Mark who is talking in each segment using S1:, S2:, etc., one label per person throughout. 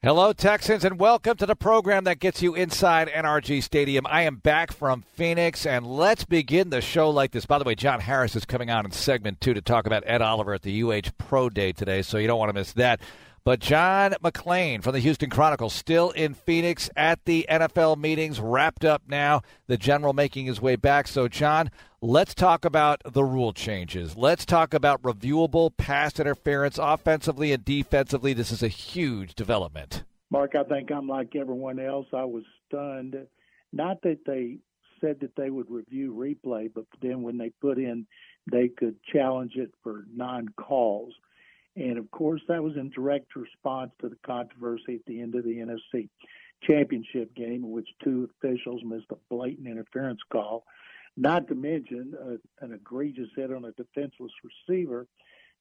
S1: Hello, Texans, and welcome to the program that gets you inside NRG Stadium. I am back from Phoenix, and let's begin the show like this. By the way, John Harris is coming on in segment two to talk about Ed Oliver at the UH Pro Day today, so you don't want to miss that. But John McClain from the Houston Chronicle still in Phoenix at the NFL meetings, wrapped up now. The general making his way back. So, John, let's talk about the rule changes. Let's talk about reviewable pass interference offensively and defensively. This is a huge development.
S2: Mark, I think I'm like everyone else. I was stunned. Not that they said that they would review replay, but then when they put in they could challenge it for non calls. And of course, that was in direct response to the controversy at the end of the NFC championship game, in which two officials missed a blatant interference call, not to mention uh, an egregious hit on a defenseless receiver.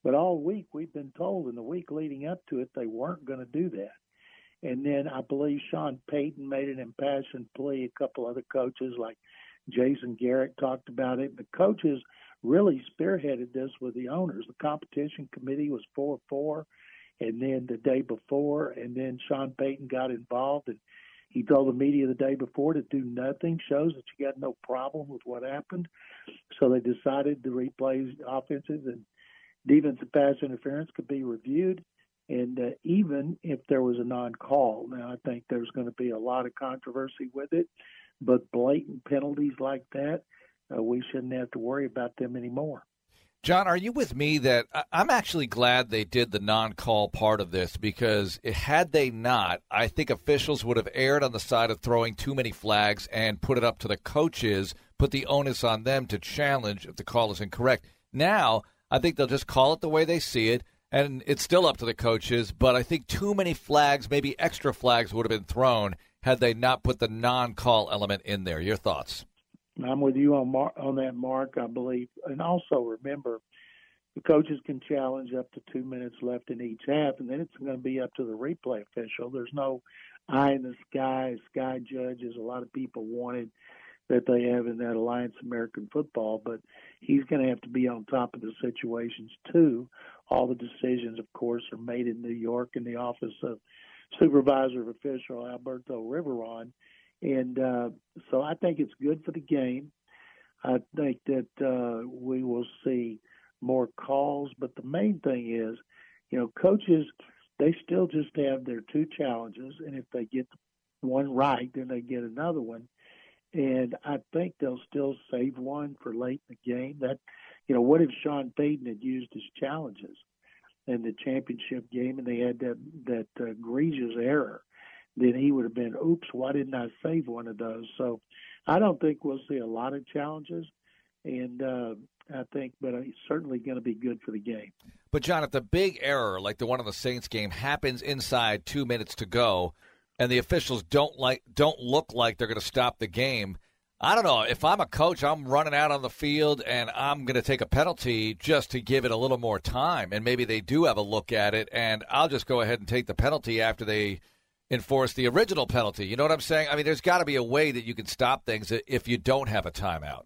S2: But all week, we've been told in the week leading up to it, they weren't going to do that. And then I believe Sean Payton made an impassioned plea. A couple other coaches, like Jason Garrett, talked about it. The coaches really spearheaded this with the owners. The competition committee was 4 4, and then the day before, and then Sean Payton got involved and he told the media the day before to do nothing, shows that you got no problem with what happened. So they decided the replays, offensive and defensive pass interference could be reviewed. And uh, even if there was a non call, now I think there's going to be a lot of controversy with it, but blatant penalties like that, uh, we shouldn't have to worry about them anymore.
S1: John, are you with me that I'm actually glad they did the non call part of this because had they not, I think officials would have erred on the side of throwing too many flags and put it up to the coaches, put the onus on them to challenge if the call is incorrect. Now, I think they'll just call it the way they see it, and it's still up to the coaches, but I think too many flags, maybe extra flags, would have been thrown had they not put the non call element in there. Your thoughts?
S2: I'm with you on Mar- on that, Mark. I believe, and also remember, the coaches can challenge up to two minutes left in each half, and then it's going to be up to the replay official. There's no eye in the sky, sky judges. A lot of people wanted that they have in that Alliance American football, but he's going to have to be on top of the situations too. All the decisions, of course, are made in New York in the office of supervisor of official Alberto Riveron and uh, so I think it's good for the game. I think that uh, we will see more calls, but the main thing is, you know, coaches they still just have their two challenges, and if they get one right, then they get another one. And I think they'll still save one for late in the game. That, you know, what if Sean Payton had used his challenges in the championship game, and they had that that uh, egregious error? Then he would have been, oops, why didn't I save one of those? So I don't think we'll see a lot of challenges. And uh, I think, but it's certainly going to be good for the game.
S1: But, John, if the big error, like the one in the Saints game, happens inside two minutes to go, and the officials don't like don't look like they're going to stop the game, I don't know. If I'm a coach, I'm running out on the field and I'm going to take a penalty just to give it a little more time. And maybe they do have a look at it, and I'll just go ahead and take the penalty after they enforce the original penalty. You know what I'm saying? I mean, there's got to be a way that you can stop things if you don't have a timeout.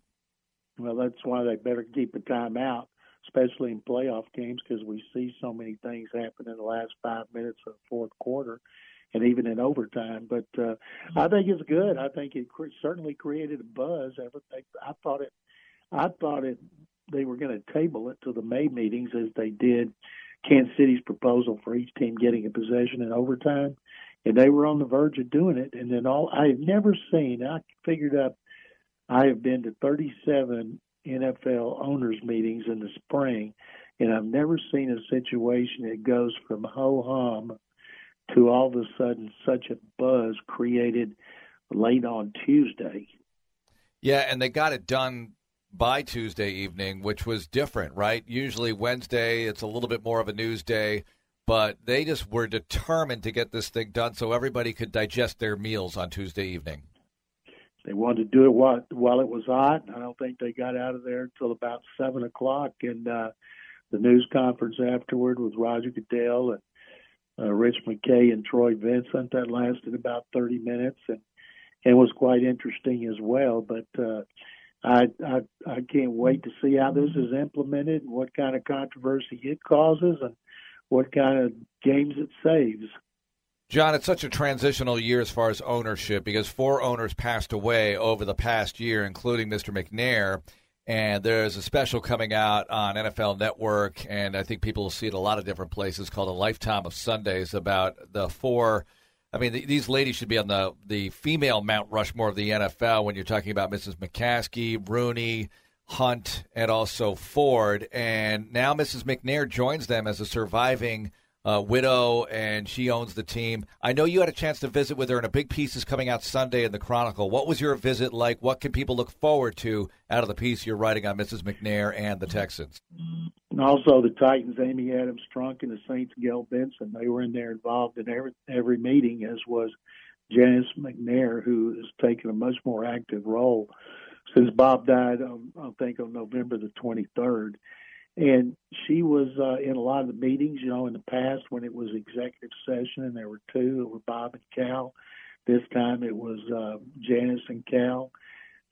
S2: Well, that's why they better keep a timeout, especially in playoff games, because we see so many things happen in the last five minutes of the fourth quarter, and even in overtime. But uh, I think it's good. I think it cre- certainly created a buzz. Everything. I thought it. I thought it. They were going to table it to the May meetings as they did Kansas City's proposal for each team getting a possession in overtime and they were on the verge of doing it. And then all I have never seen. I figured up. I have been to 37 NFL owners meetings in the spring, and I've never seen a situation that goes from ho hum to all of a sudden such a buzz created late on Tuesday.
S1: Yeah, and they got it done by Tuesday evening, which was different, right? Usually Wednesday, it's a little bit more of a news day but they just were determined to get this thing done so everybody could digest their meals on Tuesday evening.
S2: They wanted to do it while while it was hot. I don't think they got out of there until about seven o'clock. And uh, the news conference afterward with Roger Goodell and uh, Rich McKay and Troy Vincent that lasted about thirty minutes and and was quite interesting as well. But uh, I, I I can't wait to see how this is implemented and what kind of controversy it causes and what kind of games it saves.
S1: John, it's such a transitional year as far as ownership because four owners passed away over the past year, including Mr. McNair. And there's a special coming out on NFL Network, and I think people will see it a lot of different places called A Lifetime of Sundays about the four. I mean, the, these ladies should be on the, the female Mount Rushmore of the NFL when you're talking about Mrs. McCaskey, Rooney, Hunt, and also Ford. And now Mrs. McNair joins them as a surviving uh, widow, and she owns the team. I know you had a chance to visit with her, and a big piece is coming out Sunday in the Chronicle. What was your visit like? What can people look forward to out of the piece you're writing on Mrs. McNair and the Texans?
S2: And also the Titans, Amy Adams Strunk, and the Saints, Gayle Benson. They were in there involved in every every meeting, as was Janice McNair, who has taken a much more active role since Bob died. On, I think on November the 23rd and she was uh, in a lot of the meetings. You know, in the past when it was executive session and there were two, it were Bob and Cal. This time it was uh, Janice and Cal,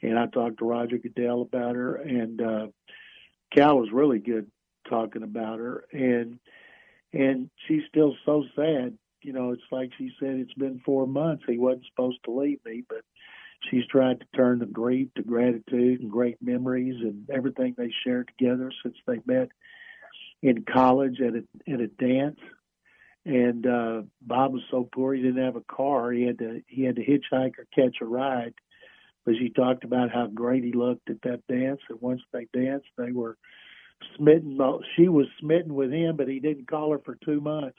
S2: and I talked to Roger Goodell about her, and uh, Cal was really good talking about her, and and she's still so sad. You know, it's like she said, it's been four months. He wasn't supposed to leave me, but she's tried to turn the grief to gratitude and great memories and everything they shared together since they met in college at a at a dance. And uh Bob was so poor he didn't have a car. He had to he had to hitchhike or catch a ride. But she talked about how great he looked at that dance and once they danced they were smitten she was smitten with him but he didn't call her for two months.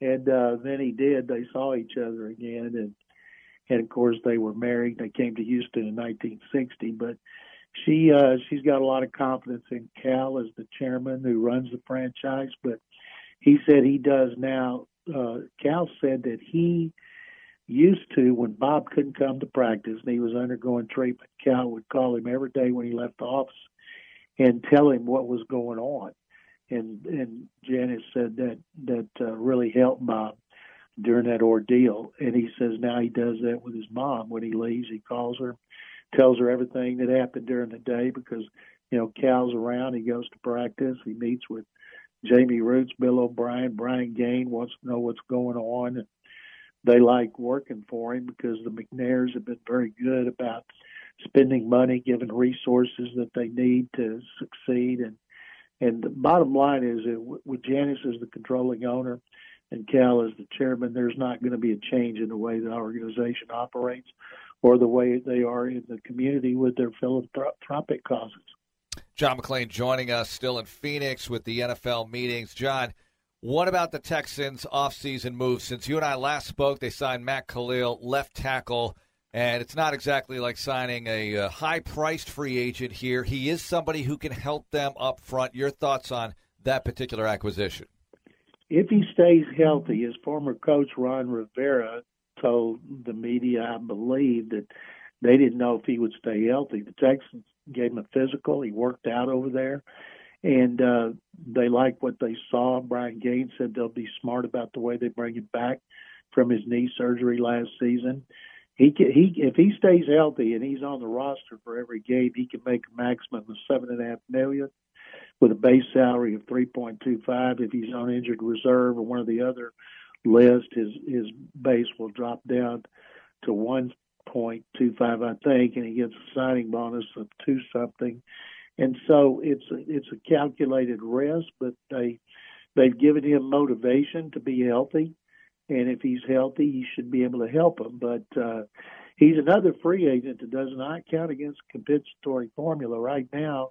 S2: And uh then he did. They saw each other again and and of course they were married. They came to Houston in 1960, but she uh, she's got a lot of confidence in Cal as the chairman who runs the franchise. But he said he does now. Uh, Cal said that he used to when Bob couldn't come to practice and he was undergoing treatment. Cal would call him every day when he left the office and tell him what was going on. And and Janice said that that uh, really helped Bob during that ordeal. And he says now he does that with his mom when he leaves. He calls her, tells her everything that happened during the day because, you know, Cal's around. He goes to practice. He meets with Jamie Rootes, Bill O'Brien, Brian Gaine wants to know what's going on. And they like working for him because the McNairs have been very good about spending money, giving resources that they need to succeed. And and the bottom line is that with Janice as the controlling owner, and Cal as the chairman, there's not going to be a change in the way the organization operates or the way they are in the community with their philanthropic causes.
S1: John McClain joining us still in Phoenix with the NFL meetings. John, what about the Texans' offseason moves? Since you and I last spoke, they signed Matt Kalil, left tackle, and it's not exactly like signing a, uh, a high priced free agent here. He is somebody who can help them up front. Your thoughts on that particular acquisition?
S2: If he stays healthy, his former coach Ron Rivera told the media, I believe, that they didn't know if he would stay healthy. The Texans gave him a physical. He worked out over there, and uh, they liked what they saw. Brian Gaines said they'll be smart about the way they bring him back from his knee surgery last season. He can, he if he stays healthy and he's on the roster for every game, he can make a maximum of seven and a half million with a base salary of 3.25. If he's on injured reserve or one of the other list, his his base will drop down to 1.25, I think, and he gets a signing bonus of two something. And so it's a, it's a calculated risk, but they they've given him motivation to be healthy, and if he's healthy, he should be able to help them. But uh, he's another free agent that does not count against compensatory formula right now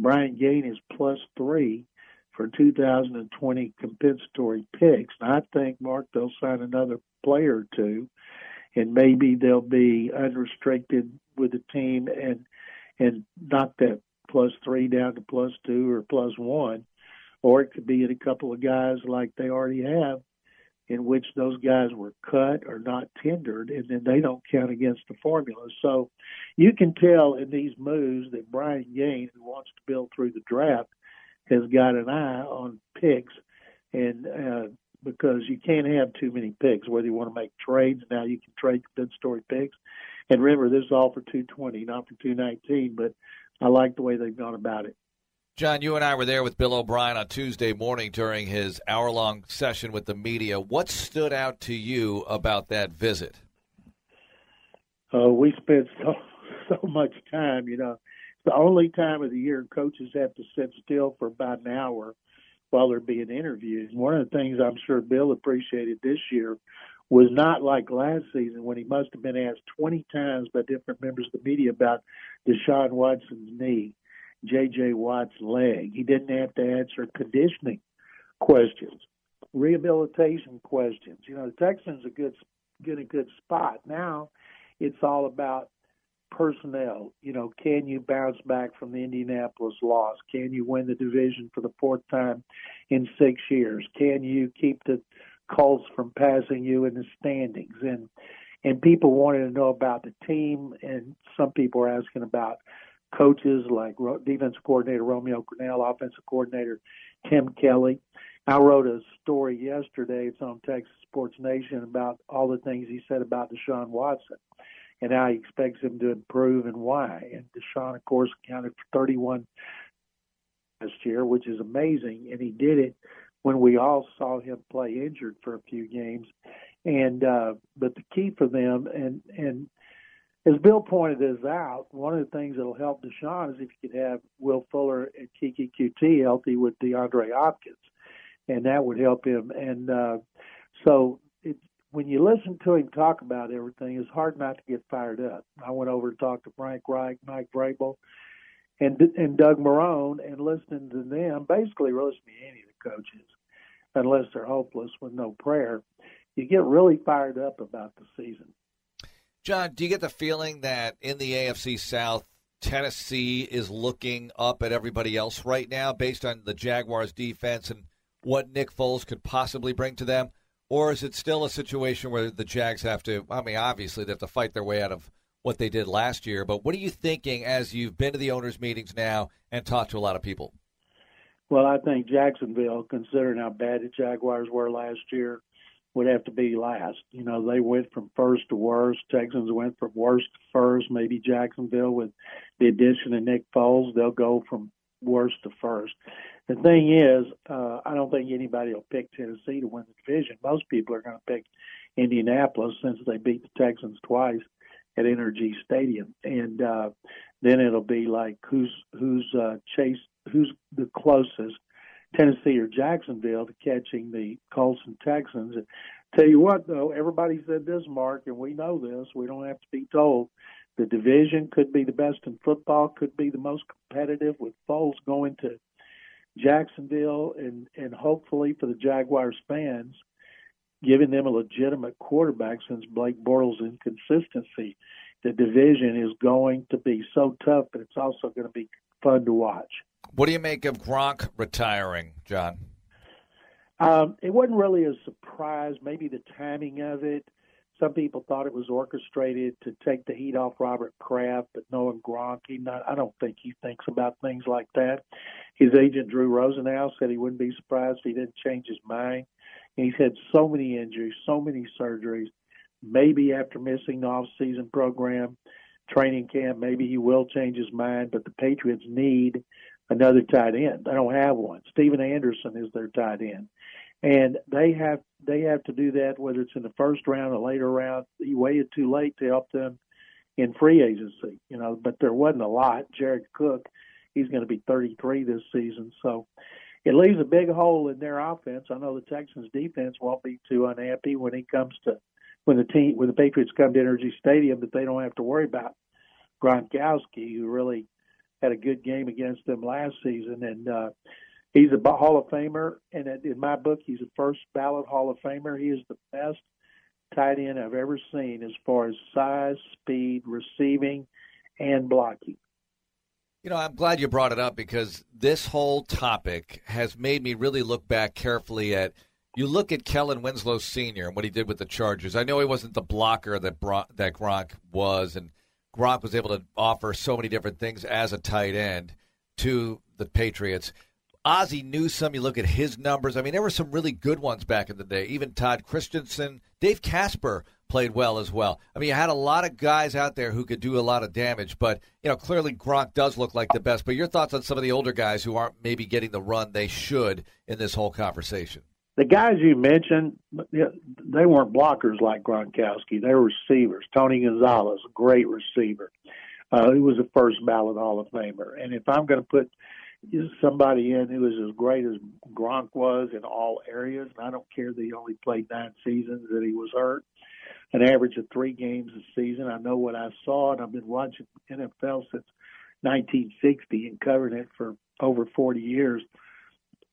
S2: Brian Gaine is plus three for 2020 compensatory picks. And I think, Mark, they'll sign another player or two, and maybe they'll be unrestricted with the team and and knock that plus three down to plus two or plus one, or it could be in a couple of guys like they already have in which those guys were cut or not tendered, and then they don't count against the formula. So you can tell in these moves that Brian Gaine, who wants to build through the draft, has got an eye on picks, and uh, because you can't have too many picks, whether you want to make trades. Now you can trade good story picks, and remember this is all for 220, not for 219. But I like the way they've gone about it.
S1: John, you and I were there with Bill O'Brien on Tuesday morning during his hour long session with the media. What stood out to you about that visit?
S2: Uh, we spent so, so much time, you know. It's the only time of the year coaches have to sit still for about an hour while they're being interviewed. One of the things I'm sure Bill appreciated this year was not like last season when he must have been asked 20 times by different members of the media about Deshaun Watson's knee. J.J. Watt's leg. He didn't have to answer conditioning questions, rehabilitation questions. You know, the Texans are good, get a good spot. Now it's all about personnel. You know, can you bounce back from the Indianapolis loss? Can you win the division for the fourth time in six years? Can you keep the Colts from passing you in the standings? And and people wanted to know about the team, and some people are asking about coaches like defensive coordinator Romeo Crennel, offensive coordinator Tim Kelly. I wrote a story yesterday. It's on Texas Sports Nation about all the things he said about Deshaun Watson and how he expects him to improve and why. And Deshaun, of course, accounted for 31 last year, which is amazing, and he did it when we all saw him play injured for a few games. And uh, but the key for them, and and as Bill pointed this out, one of the things that'll help Deshaun is if you could have Will Fuller and Keke Coutee healthy with DeAndre Hopkins, and that would help him. And uh, so it, when you listen to him talk about everything, it's hard not to get fired up. I went over and talked to Frank Reich, Mike Vrabel, and and Doug Marrone, and listening to them, basically listening to any of the coaches, unless they're hopeless with no prayer, you get really fired up about the season.
S1: John, do you get the feeling that in the AFC South, Tennessee is looking up at everybody else right now based on the Jaguars' defense and what Nick Foles could possibly bring to them? Or is it still a situation where the Jags have to, I mean, obviously they have to fight their way out of what they did last year, but what are you thinking as you've been to the owners' meetings now and talked to a lot of people?
S2: Well, I think Jacksonville, considering how bad the Jaguars were last year, would have to be last. You know, they went from first to worst. Texans went from worst to first. Maybe Jacksonville, with the addition of Nick Foles, they'll go from worst to first. The thing is, uh, I don't think anybody will pick Tennessee to win the division. Most people are going to pick Indianapolis since they beat the Texans twice at NRG Stadium, and uh, then it'll be like who's who's uh, chase who's the closest Tennessee or Jacksonville to catching the Colts and Texans. Tell you what, though, everybody said this, Mark, and we know this. We don't have to be told. The division could be the best in football, could be the most competitive, with Foles going to Jacksonville, and and hopefully for the Jaguars fans, giving them a legitimate quarterback since Blake Bortles' inconsistency. The division is going to be so tough, but it's also going to be fun to watch.
S1: What do you make of Gronk retiring, John?
S2: Um, it wasn't really a surprise. Maybe the timing of it. Some people thought it was orchestrated to take the heat off Robert Kraft, but knowing Gronk, he not. I don't think he thinks about things like that. His agent Drew Rosenhaus said he wouldn't be surprised if he didn't change his mind. He's had so many injuries, so many surgeries. Maybe after missing the off-season program, training camp, maybe he will change his mind. But the Patriots need another tight end. They don't have one. Stephen Anderson is their tight end, and they have they have to do that whether it's in the first round or later round. He waited too late to help them in free agency, you know. But there wasn't a lot. Jared Cook, he's going to be 33 this season, so it leaves a big hole in their offense. I know the Texans' defense won't be too unhappy when he comes to when the team when the Patriots come to NRG Stadium that they don't have to worry about Gronkowski, who really had a good game against them last season, and uh, he's a Hall of Famer. And in my book, he's a first ballot Hall of Famer. He is the best tight end I've ever seen as far as size, speed, receiving, and blocking.
S1: You know, I'm glad you brought it up because this whole topic has made me really look back carefully at. You look at Kellen Winslow Sr. and what he did with the Chargers. I know he wasn't the blocker that Bron- that Gronk was, and Gronk was able to offer so many different things as a tight end to the Patriots. Ozzie Newsome, you look at his numbers. I mean, there were some really good ones back in the day. Even Todd Christensen, Dave Casper played well as well. I mean, you had a lot of guys out there who could do a lot of damage, but you know, clearly Gronk does look like the best. But your thoughts on some of the older guys who aren't maybe getting the run they should in this whole conversation?
S2: The guys you mentioned, they weren't blockers like Gronkowski. They were receivers. Tony Gonzalez, great receiver. Uh, he was a first ballot Hall of Famer. And if I'm going to put somebody in who is as great as Gronk was in all areas. And I don't care that he only played nine seasons, that he was hurt, an average of three games a season. I know what I saw, and I've been watching NFL since 1960 and covering it for over 40 years.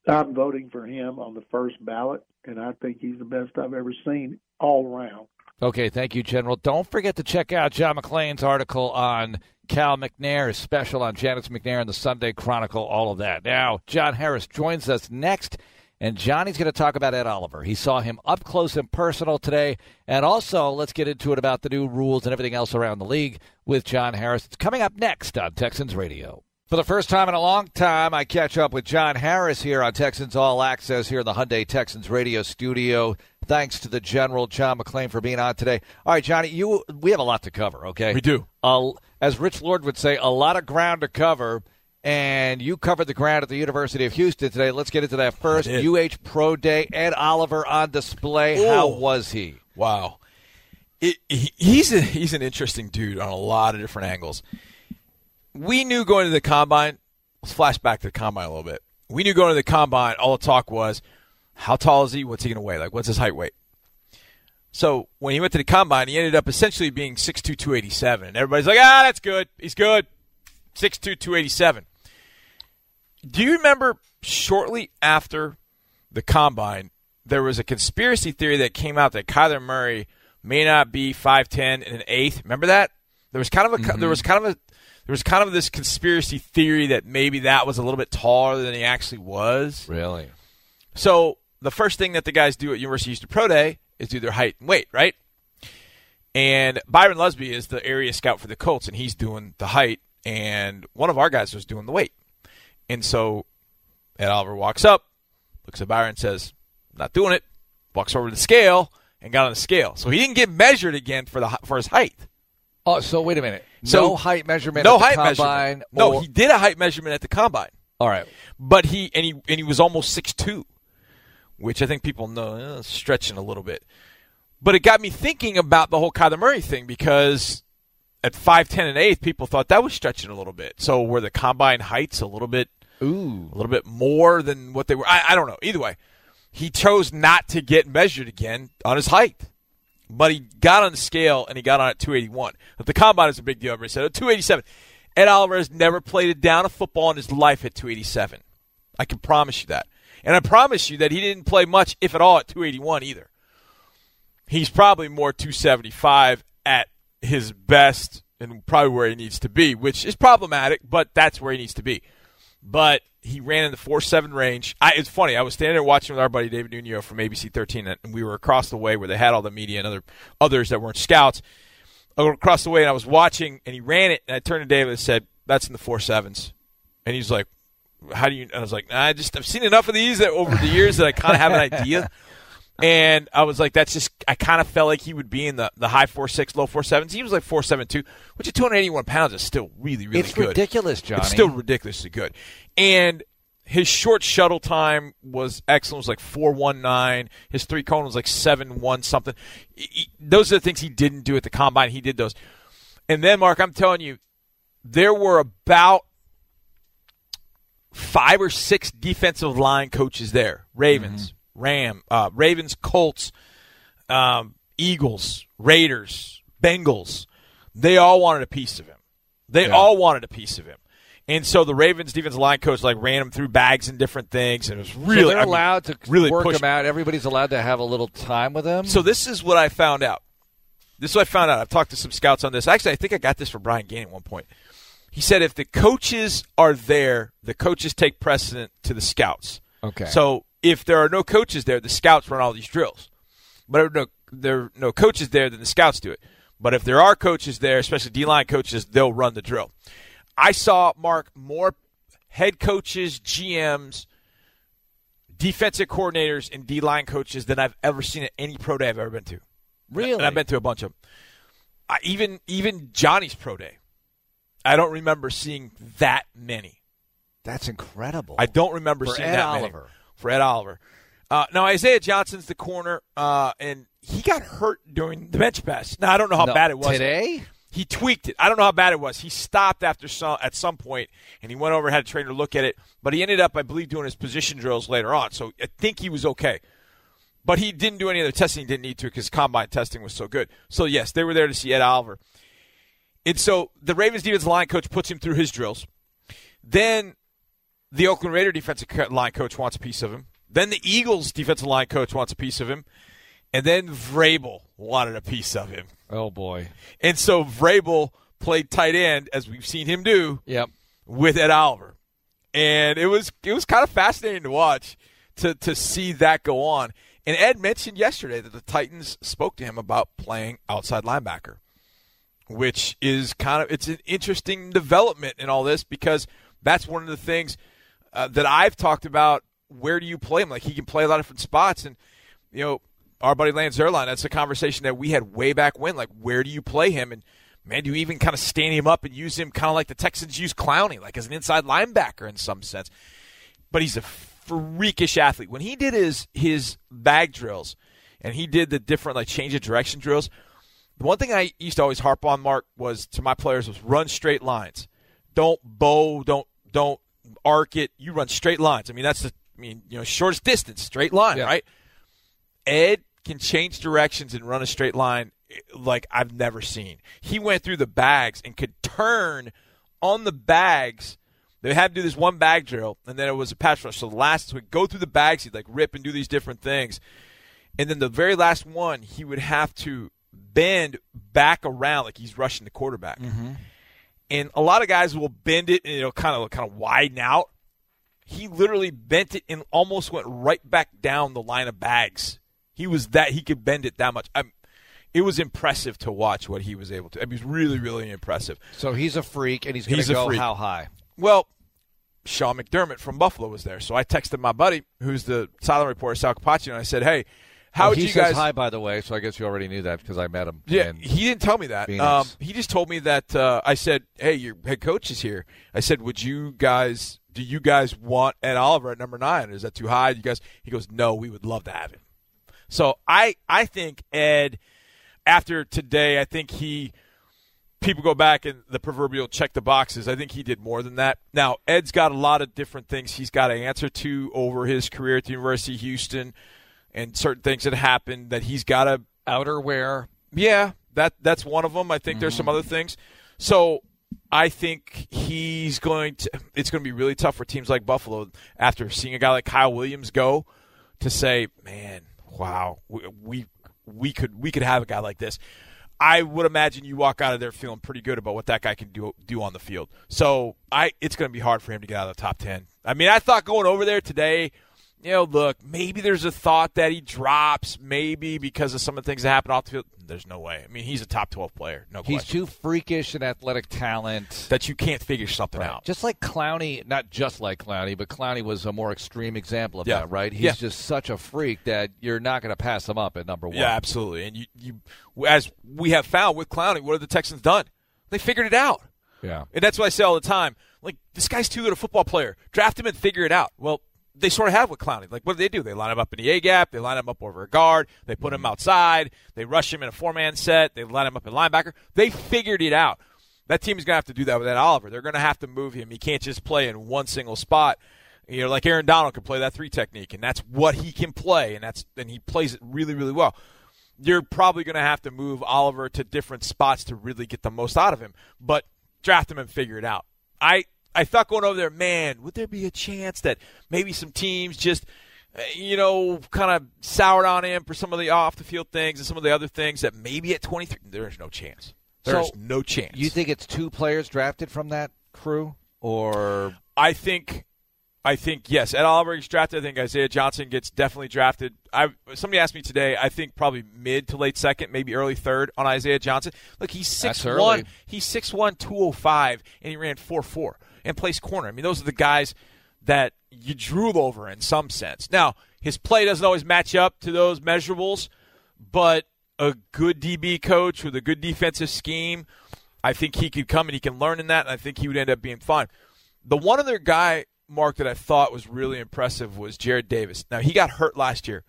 S2: I'm voting for him on the first ballot, and I think he's the best I've ever seen all around.
S1: Okay, thank you, General. Don't forget to check out John McClain's article on Cal McNair, his special on Janice McNair and the Sunday Chronicle, all of that. Now, John Harris joins us next, and Johnny's going to talk about Ed Oliver. He saw him up close and personal today, and also let's get into it about the new rules and everything else around the league with John Harris. It's coming up next on Texans Radio. For the first time in a long time, I catch up with John Harris here on Texans All Access here in the Hyundai Texans radio studio. Thanks to the General John McClain for being on today. All right, Johnny, you we have a lot to cover. Okay,
S3: we do.
S1: Uh, as Rich Lord would say, a lot of ground to cover. And you covered the ground at the University of Houston today. Let's get into that first. UH Pro Day. Ed Oliver on display. Ooh. How was he?
S3: Wow, it, he, he's a, he's an interesting dude on a lot of different angles we knew going to the combine. Let's flash back to the combine a little bit. We knew going to the combine. All the talk was, how tall is he? What's he going to weigh? Like, what's his height weight? So when he went to the combine, he ended up essentially being 6'2", 287. And everybody's like, ah, that's good. He's good. 6'2", 287. Do you remember shortly after the combine, there was a conspiracy theory that came out that Kyler Murray may not be 5'10 and an eighth. Remember that? There was kind of a mm-hmm. there was kind of a there was kind of this conspiracy theory that maybe that was a little bit taller than he actually was.
S1: Really?
S3: So the first thing that the guys do at University of Houston Pro Day is do their height and weight, right? And Byron Lusby is the area scout for the Colts, and he's doing the height, and one of our guys was doing the weight. And so Ed Oliver walks up, looks at Byron, says, "Not doing it." Walks over to the scale and got on the scale. So he didn't get measured again for the for his height.
S1: Oh, so wait a minute. So no height measurement.
S3: No
S1: height
S3: measurement. No, he did a height measurement at the combine.
S1: All right,
S3: but he and he and he was almost six two, which I think people know eh, stretching a little bit. But it got me thinking about the whole Kyler Murray thing because at five ten and eighth, people thought that was stretching a little bit. So were the combine heights a little bit,
S1: ooh,
S3: a little bit more than what they were? I, I don't know. Either way, he chose not to get measured again on his height but he got on the scale and he got on at 281. But the combine is a big deal. Everybody said, oh, 287. Ed Oliver has never played a down of football in his life at 287. I can promise you that. And I promise you that he didn't play much, if at all, at 281 either. He's probably more 275 at his best and probably where he needs to be, which is problematic, but that's where he needs to be. But he ran in the four seven range. I, it's funny. I was standing there watching with our buddy David Nuno from ABC 13, and we were across the way where they had all the media and other others that weren't scouts. Went across the way, and I was watching, and he ran it, and I turned to David and said, "That's in the four sevens. And he's like, "How do you?" And I was like, "I just I've seen enough of these that over the years that I kind of have an idea." And I was like, that's just, I kind of felt like he would be in the, the high four six, low four sevens. He was like four seven two, which at 281 pounds is still really, really
S1: it's
S3: good.
S1: It's ridiculous, Johnny.
S3: It's still ridiculously good. And his short shuttle time was excellent. It was like 419. His three cone was like 7 1 something. He, those are the things he didn't do at the combine. He did those. And then, Mark, I'm telling you, there were about five or six defensive line coaches there Ravens, mm-hmm. Ram, uh, Ravens, Colts, um, Eagles, Raiders, Bengals. They all wanted a piece of him. They yeah. all wanted a piece of him. And so the Ravens defensive line coach like ran him through bags and different things, and it was really
S1: so they're allowed
S3: I mean,
S1: to
S3: really
S1: work
S3: push
S1: him out. Everybody's allowed to have a little time with him.
S3: So this is what I found out. This is what I found out. I've talked to some scouts on this. Actually, I think I got this from Brian Gaine at one point. He said if the coaches are there, the coaches take precedent to the scouts.
S1: Okay.
S3: So if there are no coaches there, the scouts run all these drills. But if no, there are no coaches there, then the scouts do it. But if there are coaches there, especially D line coaches, they'll run the drill. I saw Mark more head coaches, GMs, defensive coordinators, and D line coaches than I've ever seen at any pro day I've ever been to.
S1: Really?
S3: And I've been to a bunch of them. I, even even Johnny's pro day. I don't remember seeing that many.
S1: That's incredible.
S3: I don't remember
S1: For
S3: seeing
S1: Ed
S3: that
S1: Oliver.
S3: many. For Ed Oliver. Uh, now Isaiah Johnson's the corner, uh, and he got hurt during the bench press. Now I don't know how
S1: No,
S3: bad it was
S1: today.
S3: He tweaked it. I don't know how bad it was. He stopped after some at some point, and he went over and had a trainer look at it. But he ended up, I believe, doing his position drills later on. So I think he was okay. But he didn't do any other testing. He didn't need to because combine testing was so good. So yes, they were there to see Ed Oliver. And so the Ravens defensive line coach puts him through his drills. Then the Oakland Raider defensive line coach wants a piece of him. Then the Eagles defensive line coach wants a piece of him. And then Vrabel wanted a piece of him.
S1: Oh boy.
S3: And so Vrabel played tight end, as we've seen him do,
S1: Yep.
S3: with Ed Oliver. And it was it was kind of fascinating to watch to to see that go on. And Ed mentioned yesterday that the Titans spoke to him about playing outside linebacker, which is kind of it's an interesting development in all this because that's one of the things uh, that I've talked about. Where do you play him? Like he can play a lot of different spots, and you know our buddy Lance Zierlein. That's a conversation that we had way back when. Like where do you play him? And man, do you even kind of stand him up and use him kind of like the Texans use Clowney, like as an inside linebacker in some sense? But he's a freakish athlete. When he did his his bag drills, and he did the different like change of direction drills. The one thing I used to always harp on, Mark, was to my players was run straight lines. Don't bow, don't don't arc it. You run straight lines. I mean that's the I mean you know shortest distance, straight line,
S1: Yeah.
S3: right? Ed can change directions and run a straight line eh, like I've never seen. He went through the bags and could turn on the bags. They had to do this one bag drill, and then it was a pass rush. So the last would go through the bags, he'd like rip and do these different things, and then the very last one, he would have to bend back around like he's rushing the quarterback. And a lot of guys will bend it and it'll kind of kind of widen out. He literally bent it and almost went right back down the line of bags. He was that he could bend it that much. I'm, it was impressive to watch what he was able to. I mean, it was really, really impressive.
S1: So he's a freak, and he's going to
S3: a
S1: go
S3: freak.
S1: how high?
S3: Well, Sean McDermott from Buffalo was there, so I texted my buddy, who's the silent reporter, Sal Capaccio, and I said, "Hey, how
S1: Well,
S3: would
S1: he
S3: you
S1: says
S3: guys?"
S1: hi, by the way. So I guess you already knew that because I met him.
S3: Yeah, he didn't tell me that. Um, he just told me that. Uh, I said, "Hey, your head coach is here." I said, "Would you guys? Do you guys want Ed Oliver at number nine? Is that too high?" You guys? He goes, "No, we would love to have him." So I, I think Ed, after today, I think he. People go back and the proverbial check the boxes. I think he did more than that. Now Ed's got a lot of different things he's got to answer to over his career at the University of Houston, and certain things that happened that he's got to
S1: outerwear.
S3: yeah, that that's one of them. I think there's some mm-hmm. other things. So I think he's going to. It's going to be really tough for teams like Buffalo after seeing a guy like Kyle Williams go to say, "Man, wow, we we, we could we could have a guy like this." I would imagine you walk out of there feeling pretty good about what that guy can do do on the field. So I, it's going to be hard for him to get out of the top ten. I mean, I thought going over there today you know, look, maybe there's a thought that he drops, maybe because of some of the things that happen off the field. There's no way. I mean, he's a top 12 player, no
S1: He's
S3: question.
S1: too freakish and athletic talent.
S3: that you can't figure something out.
S1: Just like Clowney, not just like Clowney, but Clowney was a more extreme example of
S3: Yeah.
S1: that, right? He's
S3: Yeah.
S1: just such a freak that you're not going to pass him up at number one.
S3: Yeah, absolutely. And you, you, as we have found with Clowney, what have the Texans done? They figured it out.
S1: Yeah.
S3: And that's what I say all the time. Like, this guy's too good a football player. Draft him and figure it out. Well, they sort of have with Clowney. Like, what do they do? They line him up in the A gap. They line him up over a guard. They put him mm-hmm. outside. They rush him in a four man set. They line him up in linebacker. They figured it out. That team is going to have to do that with Ed Oliver. They're going to have to move him. He can't just play in one single spot. You know, like Aaron Donald can play that three technique, and that's what he can play, and that's and he plays it really, really well you're probably going to have to move Oliver to different spots to really get the most out of him. But draft him and figure it out. I I thought going over there, man, would there be a chance that maybe some teams just uh, you know kind of soured on him for some of the off the field things and some of the other things that maybe at 23 there's no chance. There's
S1: So,
S3: no chance.
S1: You think it's two players drafted from that crew, or
S3: I think, I think yes. Ed Oliver gets drafted. I think Isaiah Johnson gets definitely drafted. I somebody asked me today. I think probably mid to late second, maybe early third on Isaiah Johnson. Look, he's six one. He's six one, two oh five, and he ran four four and plays corner. I mean, those are the guys that you drool over in some sense. Now, his play doesn't always match up to those measurables, but a good DB coach with a good defensive scheme, I think he could come and he can learn in that, and I think he would end up being fine. The one other guy, Mark, that I thought was really impressive was Jared Davis. Now, he got hurt last year,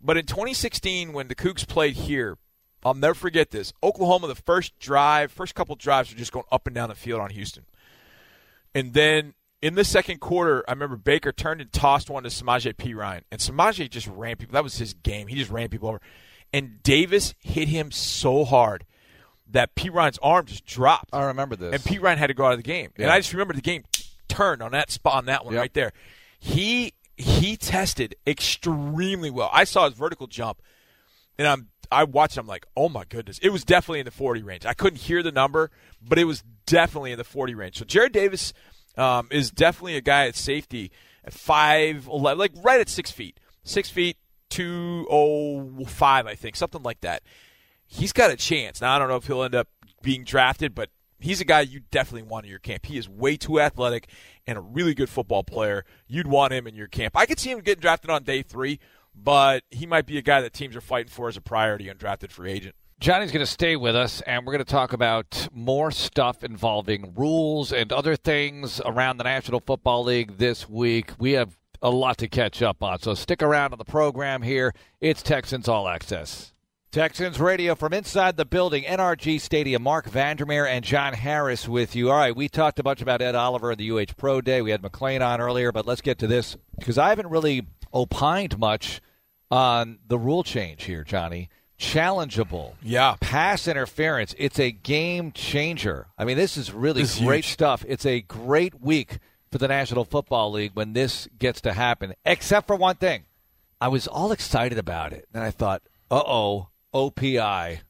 S3: but in 2016, when the Cougs played here, I'll never forget this. Oklahoma, the first drive, first couple drives were just going up and down the field on Houston. And then in the second quarter, I remember Baker turned and tossed one to Samaje Perine, and Samaje just ran people. That was his game. He just ran people over. And Davis hit him so hard that Perine's arm just dropped.
S1: I remember this.
S3: And Perine had to go out of the game.
S1: Yeah.
S3: And I just remember the game turned on that spot on that one
S1: Yep.
S3: right there. He he tested extremely well. I saw his vertical jump, and I'm I watched. I'm like, oh my goodness, it was definitely in the 40 range. I couldn't hear the number, but it was definitely in the 40 range. So Jared Davis um, is definitely a guy at safety at five eleven, like right at six feet, six feet two oh five, I think, something like that. He's got a chance. Now I don't know if he'll end up being drafted, but he's a guy you definitely want in your camp. He is way too athletic and a really good football player. You'd want him in your camp. I could see him getting drafted on day three, but he might be a guy that teams are fighting for as a priority undrafted free agent.
S1: Johnny's going to stay with us, and we're going to talk about more stuff involving rules and other things around the National Football League this week. We have a lot to catch up on, so stick around on the program here. It's Texans All Access. Texans Radio from inside the building, NRG Stadium. Marc Vandermeer and John Harris with you. All right, we talked a bunch about Ed Oliver and the UH Pro Day. We had McClain on earlier, but let's get to this because I haven't really opined much on the rule change here, Johnny. Challengeable.
S3: Yeah.
S1: Pass interference. It's a game changer. I mean, this is really
S3: This
S1: great
S3: huge.
S1: stuff. It's a great week for the National Football League when this gets to happen, except for one thing. I was all excited about it. And I thought, uh oh, OPI.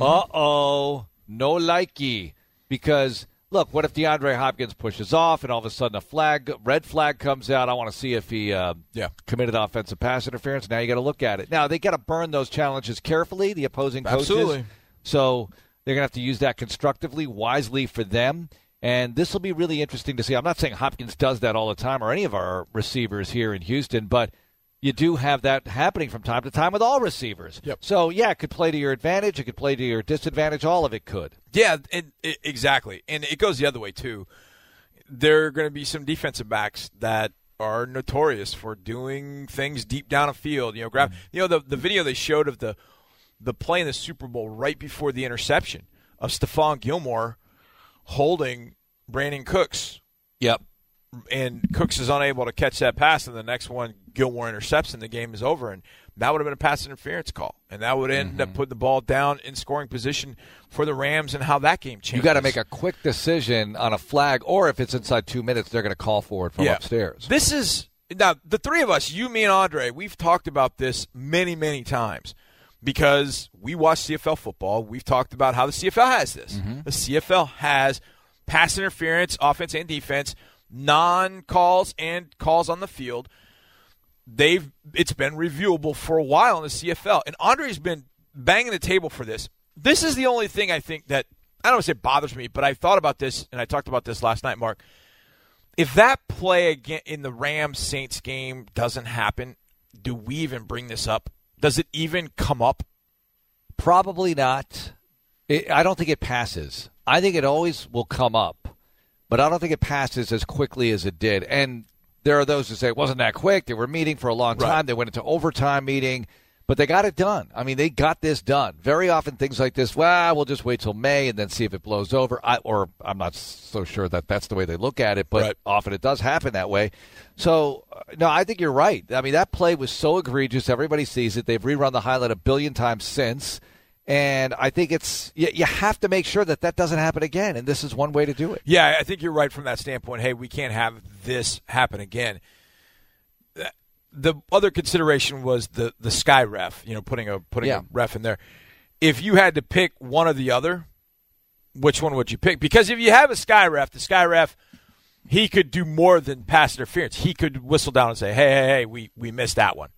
S1: Uh oh, no likey. Because, look, what if DeAndre Hopkins pushes off and all of a sudden a flag, red flag comes out? I want to see if he uh,
S3: Yeah.
S1: committed offensive pass interference. Now you got to look at it. Now they got to burn those challenges carefully, the opposing coaches.
S3: Absolutely.
S1: So they're going to have to use that constructively, wisely for them. And this will be really interesting to see. I'm not saying Hopkins does that all the time or any of our receivers here in Houston, but you do have that happening from time to time with all receivers.
S3: Yep.
S1: So, yeah, it could play to your advantage. It could play to your disadvantage. All of it could.
S3: Yeah, and, i exactly. And it goes the other way, too. There are going to be some defensive backs that are notorious for doing things deep down a field. You know, grab. Mm-hmm. You know the the video they showed of the the play in the Super Bowl right before the interception of Stephon Gilmore holding Brandin Cooks,
S1: Yep.
S3: and Cooks is unable to catch that pass, and the next one Gilmore intercepts, and the game is over. And that would have been a pass interference call, and that would end up putting the ball down in scoring position for the Rams, and how that game changed.
S1: You got to make a quick decision on a flag, or if it's inside two minutes, they're going to call for it from upstairs.
S3: This is now the three of us, you, me, and Andre. We've talked about this many, many times because we watch CFL football. We've talked about how the CFL has this.
S1: Mm-hmm.
S3: The CFL has pass interference, offense and defense, non calls and calls on the field. They've it's been reviewable for a while in the CFL, and Andre's been banging the table for this. This is the only thing I think that I don't want to say bothers me, but I thought about this and I talked about this last night, Mark if that play again in the Rams Saints game doesn't happen, do we even bring this up? Does it even come up?
S1: Probably not. It, I don't think it passes. I think it always will come up, but I don't think it passes as quickly as it did. And there are those who say it wasn't that quick. They were meeting for a long
S3: Right.
S1: time. They went into overtime meeting, but they got it done. I mean, they got this done. Very often things like this, well, we'll just wait till May and then see if it blows over. I, or I'm not so sure that that's the way they look at it, but
S3: Right.
S1: often it does happen that way. So, uh, no, I think you're right. I mean, that play was so egregious. Everybody sees it. They've rerun the highlight a billion times since. And I think it's you, you have to make sure that that doesn't happen again, and this is one way to do it.
S3: Yeah, I think you're right from that standpoint. Hey, we can't have this happen again. The other consideration was the the sky ref. You know, putting a putting
S1: Yeah.
S3: a ref in there. If you had to pick one or the other, which one would you pick? Because if you have a sky ref, the sky ref he could do more than pass interference. He could whistle down and say, "Hey, hey, hey, we we missed that one."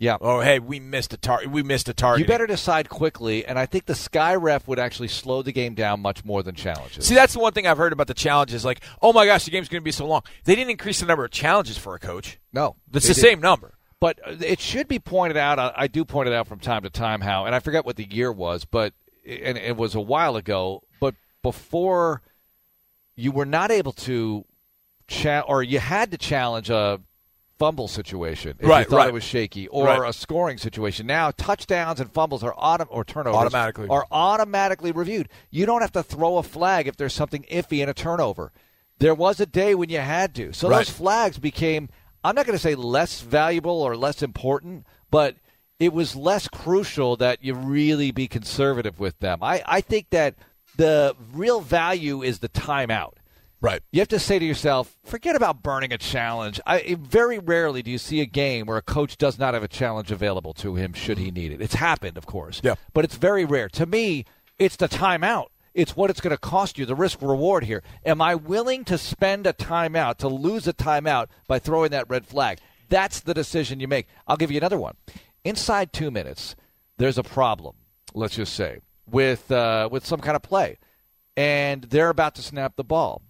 S1: Yeah,
S3: Oh, hey, we missed a target. We missed a target.
S1: you better decide quickly, and I think the sky ref would actually slow the game down much more than challenges.
S3: See, that's the one thing I've heard about the challenges. Like, oh my gosh, the game's going to be so long. They didn't increase the number of challenges for a coach.
S1: no,
S3: It's the
S1: didn't.
S3: same number.
S1: But uh, it should be pointed out. I, I do point it out from time to time how, and I forget what the year was, but and it was a while ago. But before you were not able to, cha- or you had to challenge a fumble situation if
S3: Right,
S1: you thought
S3: right.
S1: it was shaky, or
S3: Right.
S1: a scoring situation. Now touchdowns and fumbles are autom- or turnovers
S3: Automatically.
S1: are automatically reviewed. You don't have to throw a flag if there's something iffy in a turnover. There was a day when you had to. So those flags became I'm not going to say less valuable or less important, but it was less crucial that you really be conservative with them. I, I think that the real value is the timeout.
S3: Right.
S1: You have to say to yourself, forget about burning a challenge. I, very rarely do you see a game where a coach does not have a challenge available to him should he need it. It's happened, of course.
S3: Yeah.
S1: But it's very rare. To me, it's the timeout. It's what it's going to cost you, the risk reward here. Am I willing to spend a timeout, to lose a timeout by throwing that red flag? That's the decision you make. I'll give you another one. Inside two minutes, there's a problem, let's just say, with, uh, with some kind of play, and they're about to snap the ball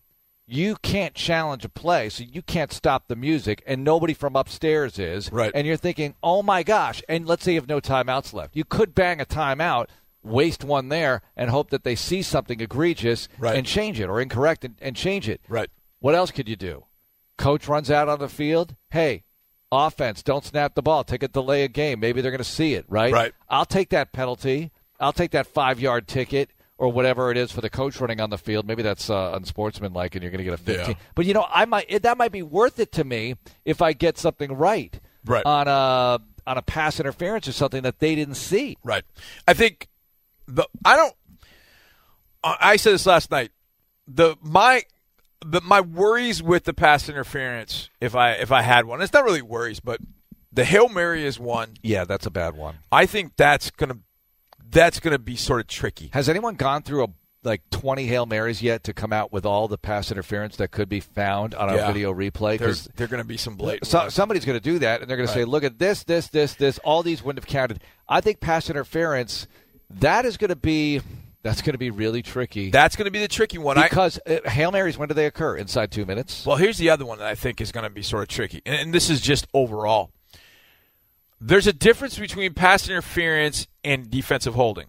S1: you can't challenge a play, so you can't stop the music, and nobody from upstairs is.
S3: Right.
S1: And you're thinking, oh my gosh. And let's say you have no timeouts left. You could bang a timeout, waste one there, and hope that they see something egregious
S3: Right.
S1: and change it, or incorrect and, and change it.
S3: Right.
S1: What else could you do? Coach runs out on the field. Hey, offense, don't snap the ball. Take a delay of game. Maybe they're going to see it, right?
S3: Right.
S1: I'll take that penalty. I'll take that five yard ticket or whatever it is for the coach running on the field. Maybe that's uh, unsportsmanlike, and you're going to get a 15.
S3: Yeah.
S1: But you know, I might it, that might be worth it to me if I get something right,
S3: Right.
S1: on a on a pass interference or something that they didn't see.
S3: Right. I think the I don't. I said this last night. The my the my worries with the pass interference, if I if I had one, it's not really worries, but the hail mary is one.
S1: Yeah, that's a bad one.
S3: I think that's gonna that's gonna be sort of tricky.
S1: Has anyone gone through a like 20 hail marys yet to come out with all the pass interference that could be found on a
S3: Yeah.
S1: video replay? Because
S3: they're gonna be some blatant.
S1: So, somebody's going to do that, and they're going to say, "Look at this, this, this, this. All these wouldn't have counted." I think pass interference that is going to be that's going to be really tricky
S3: that's gonna be the tricky one. I,
S1: because uh, hail marys when do they occur? Inside two minutes.
S3: Well, here's the other one that I think is going to be sort of tricky, and, and this is just overall. There's a difference between pass interference and defensive holding.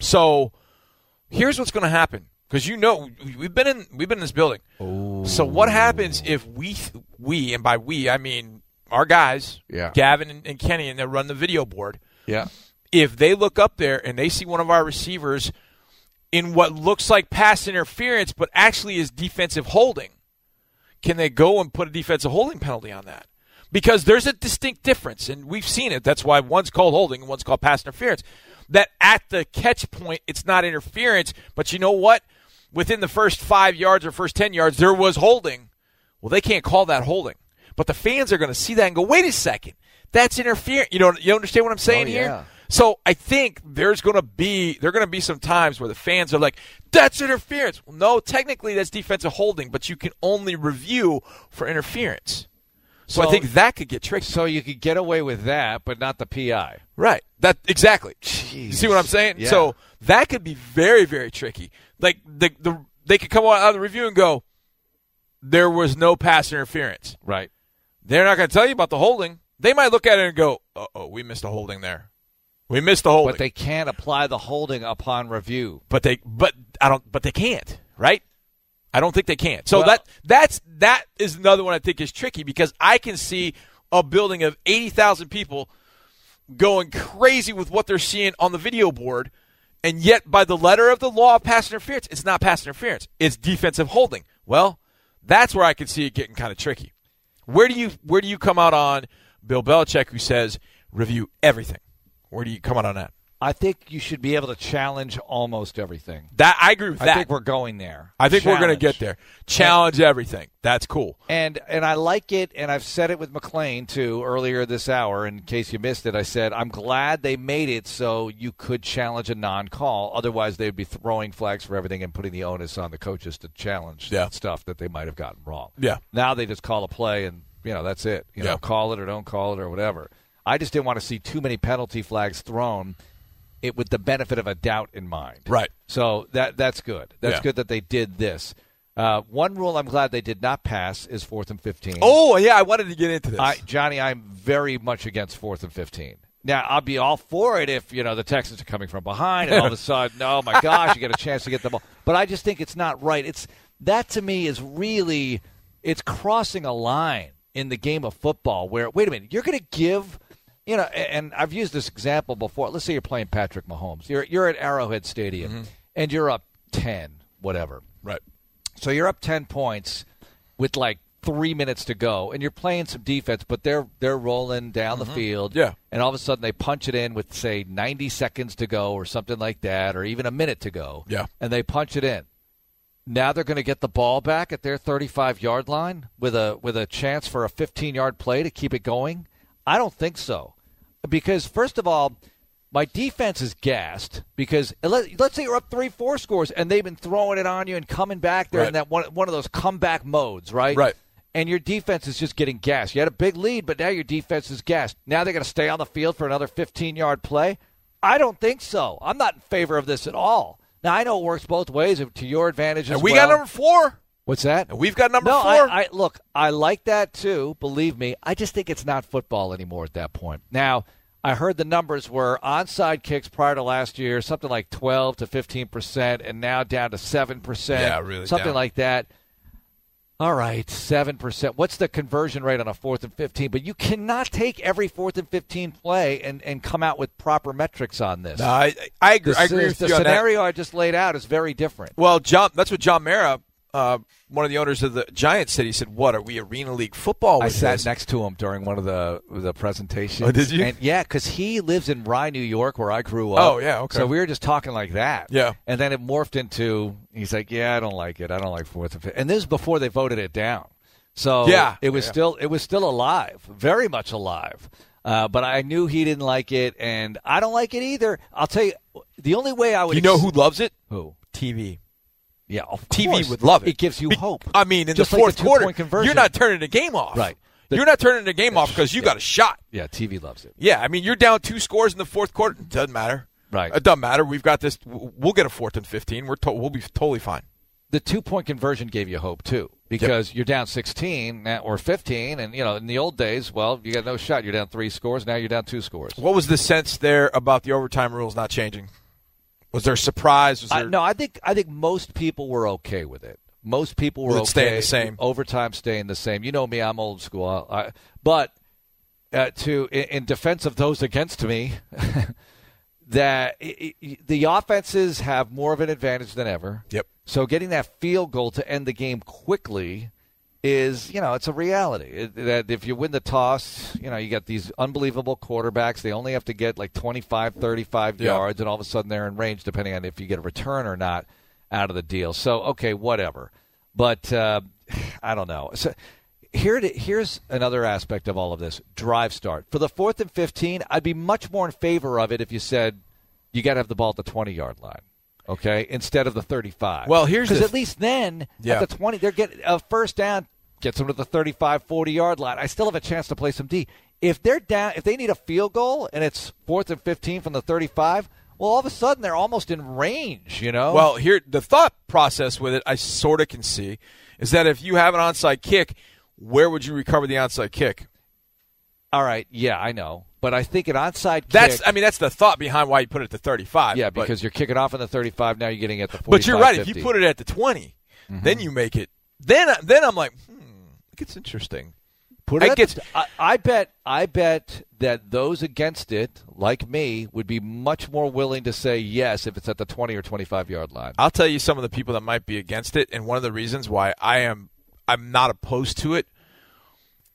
S3: So, here's what's going to happen because you know we've been in we've been in this building. So what happens if we we and by we I mean our guys,
S1: Yeah.
S3: Gavin and, and Kenny, and they run the video board.
S1: yeah,
S3: If they look up there and they see one of our receivers in what looks like pass interference, but actually is defensive holding, can they go and put a defensive holding penalty on that? Because there's a distinct difference, and we've seen it. That's why one's called holding and one's called pass interference. That at the catch point, it's not interference, but you know what? Within the first five yards or first 10 yards, there was holding. Well, they can't call that holding. But the fans are going to see that and go, wait a second, that's interference. You know, you understand what I'm saying
S1: Oh,
S3: here? So I think there's going to be there're going to be some times where the fans are like, "That's interference." Well, no, technically that's defensive holding, but you can only review for interference. So I think that could get tricky.
S1: so you could get away with that, but not the PI.
S3: Right. That exactly.
S1: Jeez.
S3: You see what I'm saying?
S1: Yeah.
S3: So that could be very very tricky. Like the the they could come out of the review and go, "There was no pass interference."
S1: Right.
S3: They're not going to tell you about the holding. They might look at it and go, "Uh oh, we missed a holding there. We missed the holding."
S1: But they can't apply the holding upon review.
S3: but they but I don't but they can't, right? I don't think they can. So
S1: Well-
S3: that that's that is another one I think is tricky because I can see a building of 80,000 people going crazy with what they're seeing on the video board and yet by the letter of the law of pass interference, it's not pass interference. It's defensive holding. Well, that's where I can see it getting kind of tricky. Where do you where do you come out on Bill Belichick who says review everything? Where do you come out on that?
S1: I think you should be able to challenge almost everything.
S3: That I agree with
S1: I think we're going there.
S3: I think we're going to get there. Challenge everything. That's cool.
S1: And and I like it, and I've said it with McClain too earlier this hour. In case you missed it, I said I'm glad they made it so you could challenge a non-call. Otherwise, they'd be throwing flags for everything and putting the onus on the coaches to challenge
S3: Yeah.
S1: stuff that they might have gotten wrong.
S3: Yeah.
S1: Now they just call a play, and you know that's it. You know,
S3: Yeah.
S1: call it or don't call it or whatever. I just didn't want to see too many penalty flags thrown. It with the benefit of a doubt in mind.
S3: Right.
S1: So that that's good. That's
S3: Yeah.
S1: good that they did this. Uh, one rule I'm glad they did not pass is fourth and 15.
S3: Oh yeah, I wanted to get into this.
S1: I, Johnny, I'm very much against fourth and 15. Now, I'll be all for it if, you know, the Texans are coming from behind and all of a sudden, oh my gosh, you get a chance to get the ball. But I just think it's not right. It's that to me is really it's crossing a line in the game of football where wait a minute, you're going to give you know, and I've used this example before. Let's say you're playing Patrick Mahomes. You're you're at Arrowhead Stadium
S3: Mm-hmm.
S1: and you're up 10, whatever.
S3: right.
S1: So you're up 10 points with like three minutes to go, and you're playing some defense, but they're they're rolling down the field.
S3: Mm-hmm. Yeah.
S1: And all of a sudden they punch it in with say 90 seconds to go or something like that, or even a minute to go.
S3: Yeah.
S1: And they punch it in. Now they're going to get the ball back at their 35 yard line with a with a chance for a 15 yard play to keep it going. I don't think so, because first of all. My defense is gassed because uh, let, let's say you're up three, four scores, and they've been throwing it on you and coming back. They're in that one, one of those comeback modes, right?
S3: Right.
S1: And your defense is just getting gassed. You had a big lead, but now your defense is gassed. Now they're going to stay on the field for another 15 yard play? I don't think so. I'm not in favor of this at all. Now, I know it works both ways uh, to your advantage as
S3: And we
S1: well.
S3: got number four.
S1: What's that?
S3: We've got number
S1: no,
S3: four.
S1: I, I look. I like that too. Believe me, I just think it's not football anymore at that point. Now, I heard the numbers were onside kicks prior to last year, something like twelve to fifteen percent, and now down to seven percent.
S3: Yeah, really
S1: something
S3: down.
S1: like that. All right, seven percent. What's the conversion rate on a fourth and fifteen? But you cannot take every fourth and fifteen play and, and come out with proper metrics on this.
S3: No, I, I agree.
S1: The,
S3: I agree with
S1: the
S3: you on that.
S1: scenario I just laid out is very different.
S3: Well, John, that's what John Mara, uh, one of the owners of the Giants, said. He said, "What are we Arena League football?"
S1: I sat
S3: this?
S1: next to him during one of the the presentations.
S3: Oh, did you?
S1: And yeah, because he lives in Rye, New York, where I grew up.
S3: Oh, yeah, okay.
S1: So we were just talking like that.
S3: Yeah.
S1: And then it morphed into he's like, "Yeah, I don't like it. I don't like fourth and fifth. And this is before they voted it down. So
S3: Yeah,
S1: it was
S3: yeah.
S1: still it was still alive, very much alive. Uh, but I knew he didn't like it, and I don't like it either. I'll tell you, the only way I would
S3: You know
S1: ex-
S3: who loves it?
S1: who
S3: TV.
S1: Yeah, of
S3: TV
S1: course.
S3: would love it.
S1: It gives you
S3: Be-
S1: hope.
S3: I mean, in
S1: Just
S3: the
S1: like
S3: fourth
S1: the
S3: quarter,
S1: conversion.
S3: you're not turning the game off.
S1: Right. The-
S3: you're not turning the game off because you got a shot.
S1: yeah, TV loves it.
S3: Yeah, I mean, you're down two scores in the fourth quarter. It doesn't matter.
S1: Right.
S3: It doesn't matter. We've got this. We'll get a fourth and fifteen. We're to- we'll be totally fine.
S1: the two point conversion gave you hope too because you're down 16 or 15 and you know in the old days well you got no shot you're down three scores now you're down two scores
S3: What was the sense there about the overtime rules not changing? Was there a surprise? Was
S1: I, no i think i think most people were okay with it most people were
S3: okay it staying the same.
S1: overtime staying the same you know me i'm old school I, but uh, to in, in defense of those against me that i i the offenses have more of an advantage than ever
S3: Yep.
S1: So getting that field goal to end the game quickly is, you know, it's a reality. It, that if you win the toss, you know, you got these unbelievable quarterbacks. They only have to get like 25, 35
S3: Yeah.
S1: yards, and all of a sudden they're in range, depending on if you get a return or not out of the deal. So, okay, whatever. But uh, I don't know. So, here to, here's another aspect of all of this drive start. For the fourth and 15, I'd be much more in favor of it if you said you got to have the ball at the 20 yard line. Okay, instead of the 35.
S3: Well, here's
S1: because at least then
S3: Yeah.
S1: at the 20, they're getting a first down, gets them to the 35, 40 yard line. I still have a chance to play some D. If they're down, if they need a field goal and it's fourth and 15 from the 35, well, all of a sudden they're almost in range. You know.
S3: Well, here the thought process with it, I sort of can see, is that if you have an onside kick, where would you recover the onside kick?
S1: all right, yeah, I know, but I think an onside kick. That's.
S3: I mean, that's the thought behind why you put it to thirty-five.
S1: yeah,
S3: but-
S1: because you're kicking off in the 35. Now you're getting at the 45.
S3: But you're right. If you put it at the 20,
S1: Mm-hmm.
S3: then you make it. Then, then I'm like, it gets interesting.
S1: Put
S3: I
S1: it at
S3: get-
S1: the- I, I bet. I bet that those against it, like me, would be much more willing to say yes if it's at the twenty or twenty-five yard line.
S3: I'll tell you some of the people that might be against it, and one of the reasons why I am I'm not opposed to it.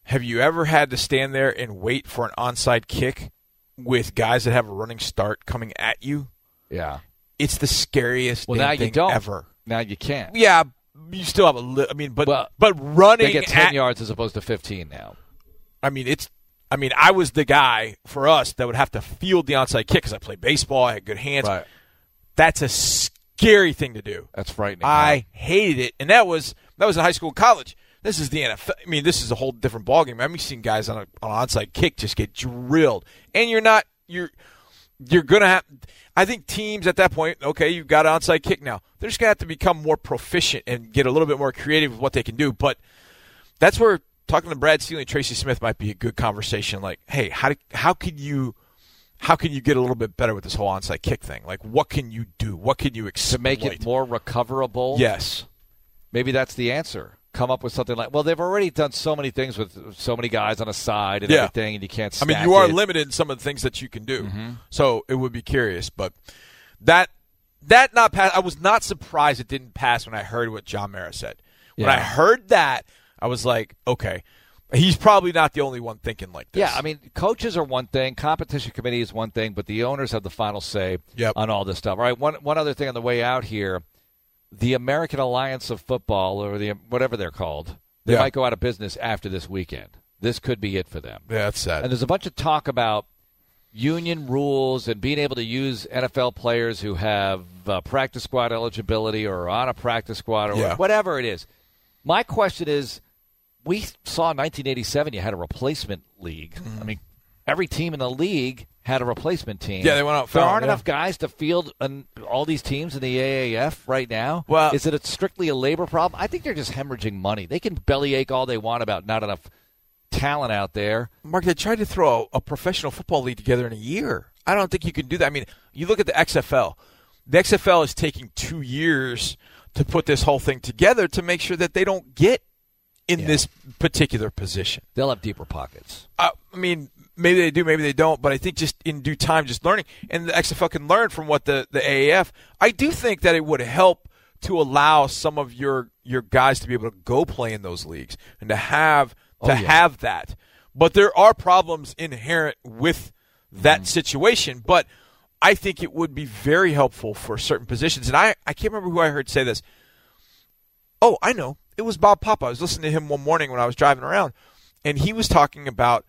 S3: Have you ever had to stand there and wait for an onside kick with guys that have a running start coming at you?
S1: Yeah.
S3: It's the scariest
S1: Well, now you
S3: thing
S1: don't.
S3: ever.
S1: Now you can't.
S3: Yeah, you still have a li- I mean, but
S1: Well,
S3: but running
S1: They get ten
S3: at-
S1: yards as opposed to fifteen now.
S3: I mean, it's. I mean, I was the guy for us that would have to field the onside kick because I played baseball. I had good hands.
S1: Right.
S3: That's a scary thing to do.
S1: That's frightening.
S3: I hated it, and that was that was in high school, and college. This is the NFL. I mean, this is a whole different ballgame. I've seen guys on a, on an onside kick just get drilled, and you're not you're you're going to have. I think teams at that point, okay, you've got an onside kick now. They're just going to have to become more proficient and get a little bit more creative with what they can do. But that's where talking to Brad Seely and Tracy Smith might be a good conversation. Like, hey, how do, how can you how can you get a little bit better with this whole onside kick thing? Like, what can you do? What can you exploit?
S1: to make it more recoverable.
S3: Yes.
S1: Maybe that's the answer. Come up with something like well, they've already done so many things with so many guys on a side and
S3: Yeah.
S1: everything, and you can't.
S3: I mean, you are
S1: it.
S3: limited in some of the things that you can do.
S1: Mm-hmm.
S3: So it would be curious, but that that not pass. I was not surprised it didn't pass when I heard what John Mara said. When
S1: Yeah.
S3: I heard that, I was like, okay, he's probably not the only one thinking like this.
S1: Yeah, I mean, coaches are one thing, competition committee is one thing, but the owners have the final say
S3: Yep.
S1: on all this stuff. All right, one one other thing on the way out here, the American Alliance of Football or the whatever they're called, they
S3: Yeah.
S1: might go out of business after this weekend. This could be it for them.
S3: yeah, that's sad.
S1: And there's a bunch of talk about union rules and being able to use NFL players who have uh, practice squad eligibility or on a practice squad or
S3: Yeah.
S1: whatever it is. My question is we saw in 1987 you had a replacement league. I mean, every team in the league had a replacement team.
S3: Yeah, they went out
S1: There aren't
S3: yeah.
S1: enough guys to field an, all these teams in the AAF right now.
S3: Well-
S1: is it a, strictly a labor problem? I think they're just hemorrhaging money. They can bellyache all they want about not enough talent out there.
S3: Marc, they tried to throw a, a professional football league together in a year. I don't think you can do that. I mean, you look at the XFL. The XFL is taking two years to put this whole thing together to make sure that they don't get in
S1: Yeah.
S3: this particular position.
S1: They'll have deeper pockets.
S3: Uh, I mean, maybe they do, maybe they don't, but I think just in due time, just learning, and the XFL can learn from what the, the AAF. I do think that it would help to allow some of your your guys to be able to go play in those leagues and to have to
S1: Oh, yeah.
S3: have that. But there are problems inherent with that
S1: Mm.
S3: situation. But I think it would be very helpful for certain positions. And I, I can't remember who I heard say this. Oh, I know. It was Bob Papa. I was listening to him one morning when I was driving around, and he was talking about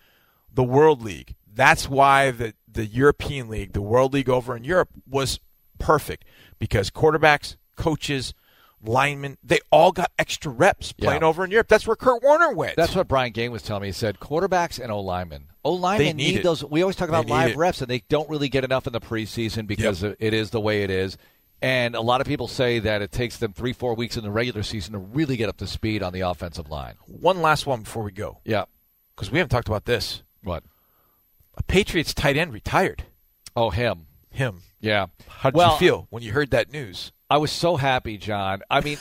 S3: the World League. That's why the, the European League, the World League over in Europe, was perfect because quarterbacks, coaches, linemen, they all got extra reps
S1: Yeah.
S3: playing over in Europe. That's where Kurt Warner went.
S1: That's what Brian Gaine was telling me. He said quarterbacks and O linemen. O linemen
S3: need
S1: need those. We always talk about live
S3: it.
S1: reps, and they don't really get enough in the preseason because it is the way it is. And a lot of people say that it takes them three, four weeks in the regular season to really get up to speed on the offensive line.
S3: One last one before we go,
S1: Yeah.
S3: because we haven't talked about this.
S1: What?
S3: A Patriots tight end retired.
S1: Oh, him.
S3: Him.
S1: Yeah.
S3: How did
S1: Well,
S3: you feel when you heard that news?
S1: I was so happy, John. I mean,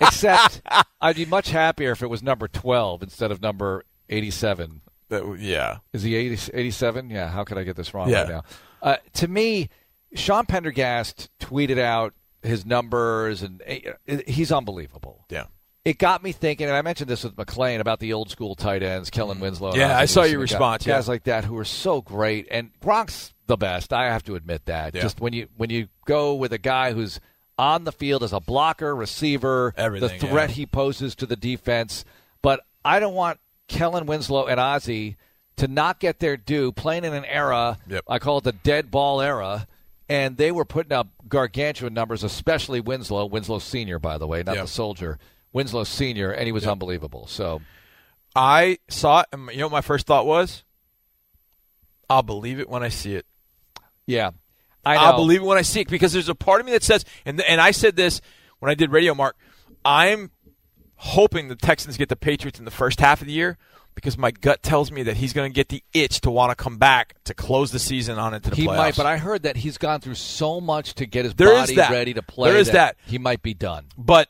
S1: except I'd be much happier if it was number 12 instead of number 87.
S3: That, yeah.
S1: Is he 80, 87? Yeah, how could I get this wrong
S3: Yeah.
S1: right now? Uh, to me, Sean Pendergast tweeted out his numbers, and uh, he's unbelievable.
S3: Yeah.
S1: It got me thinking, and I mentioned this with McClain about the old school tight ends, Kellen Winslow.
S3: Mm. Yeah, I saw your
S1: guys-
S3: response,
S1: Guys
S3: yeah.
S1: like that who are so great, and Gronk's the best. I have to admit that.
S3: Yeah.
S1: Just when you when you go with a guy who's on the field as a blocker, receiver,
S3: Everything,
S1: the threat
S3: yeah.
S1: he poses to the defense. But I don't want Kellen Winslow and Ozzie to not get their due playing in an era,
S3: Yep.
S1: I call it the dead ball era, and they were putting up gargantuan numbers, especially Winslow, Winslow Sr., by the way, not
S3: Yep.
S1: the soldier, Winslow Sr., and he was unbelievable. So,
S3: I saw it, and you know what my first thought was? I'll believe it when I see it.
S1: yeah. I know.
S3: I'll believe it when I see it because there's a part of me that says, and and I said this when I did Radio Marc. I'm hoping the Texans get the Patriots in the first half of the year because my gut tells me that he's going to get the itch to want to come back to close the season on into the playoffs.
S1: He
S3: playoffs.
S1: might, but I heard that he's gone through so much to get his
S3: There
S1: body ready to play.
S3: There is that.
S1: he might be done.
S3: But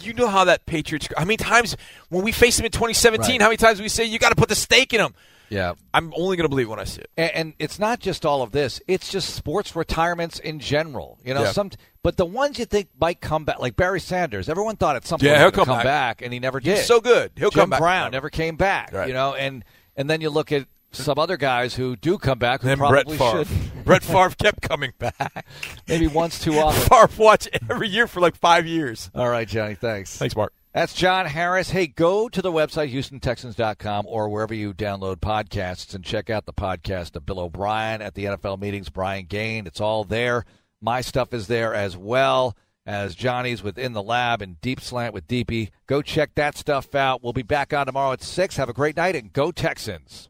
S3: you know how that Patriots. How many times when we faced him in 2017?
S1: Right.
S3: How many times we say you got to put the stake in him?
S1: Yeah,
S3: I'm only going to believe when I see it.
S1: and, and it's not just all of this; it's just sports retirements in general. You know,
S3: Yeah.
S1: some but the ones you think might come back, like Barry Sanders. Everyone thought at some
S3: Yeah, he'll come
S1: come
S3: back.
S1: back, and he never did.
S3: He's so good. He'll
S1: Jim
S3: come back.
S1: Brown never came back.
S3: Right.
S1: You know, and and then you look at some other guys who do come back who
S3: then Brett Favre.
S1: should.
S3: Brett Favre kept coming back.
S1: Maybe once too often.
S3: Favre watch every year for like five years.
S1: All right, Johnny. Thanks.
S3: Thanks, Marc.
S1: That's John Harris. Hey, go to the website, HoustonTexans.com, or wherever you download podcasts and check out the podcast of Bill O'Brien at the NFL meetings, Brian Gaine. It's all there. My stuff is there as well as Johnny's within the lab and Deep Slant with Deepi. Go check that stuff out. We'll be back on tomorrow at 6. Have a great night and go Texans.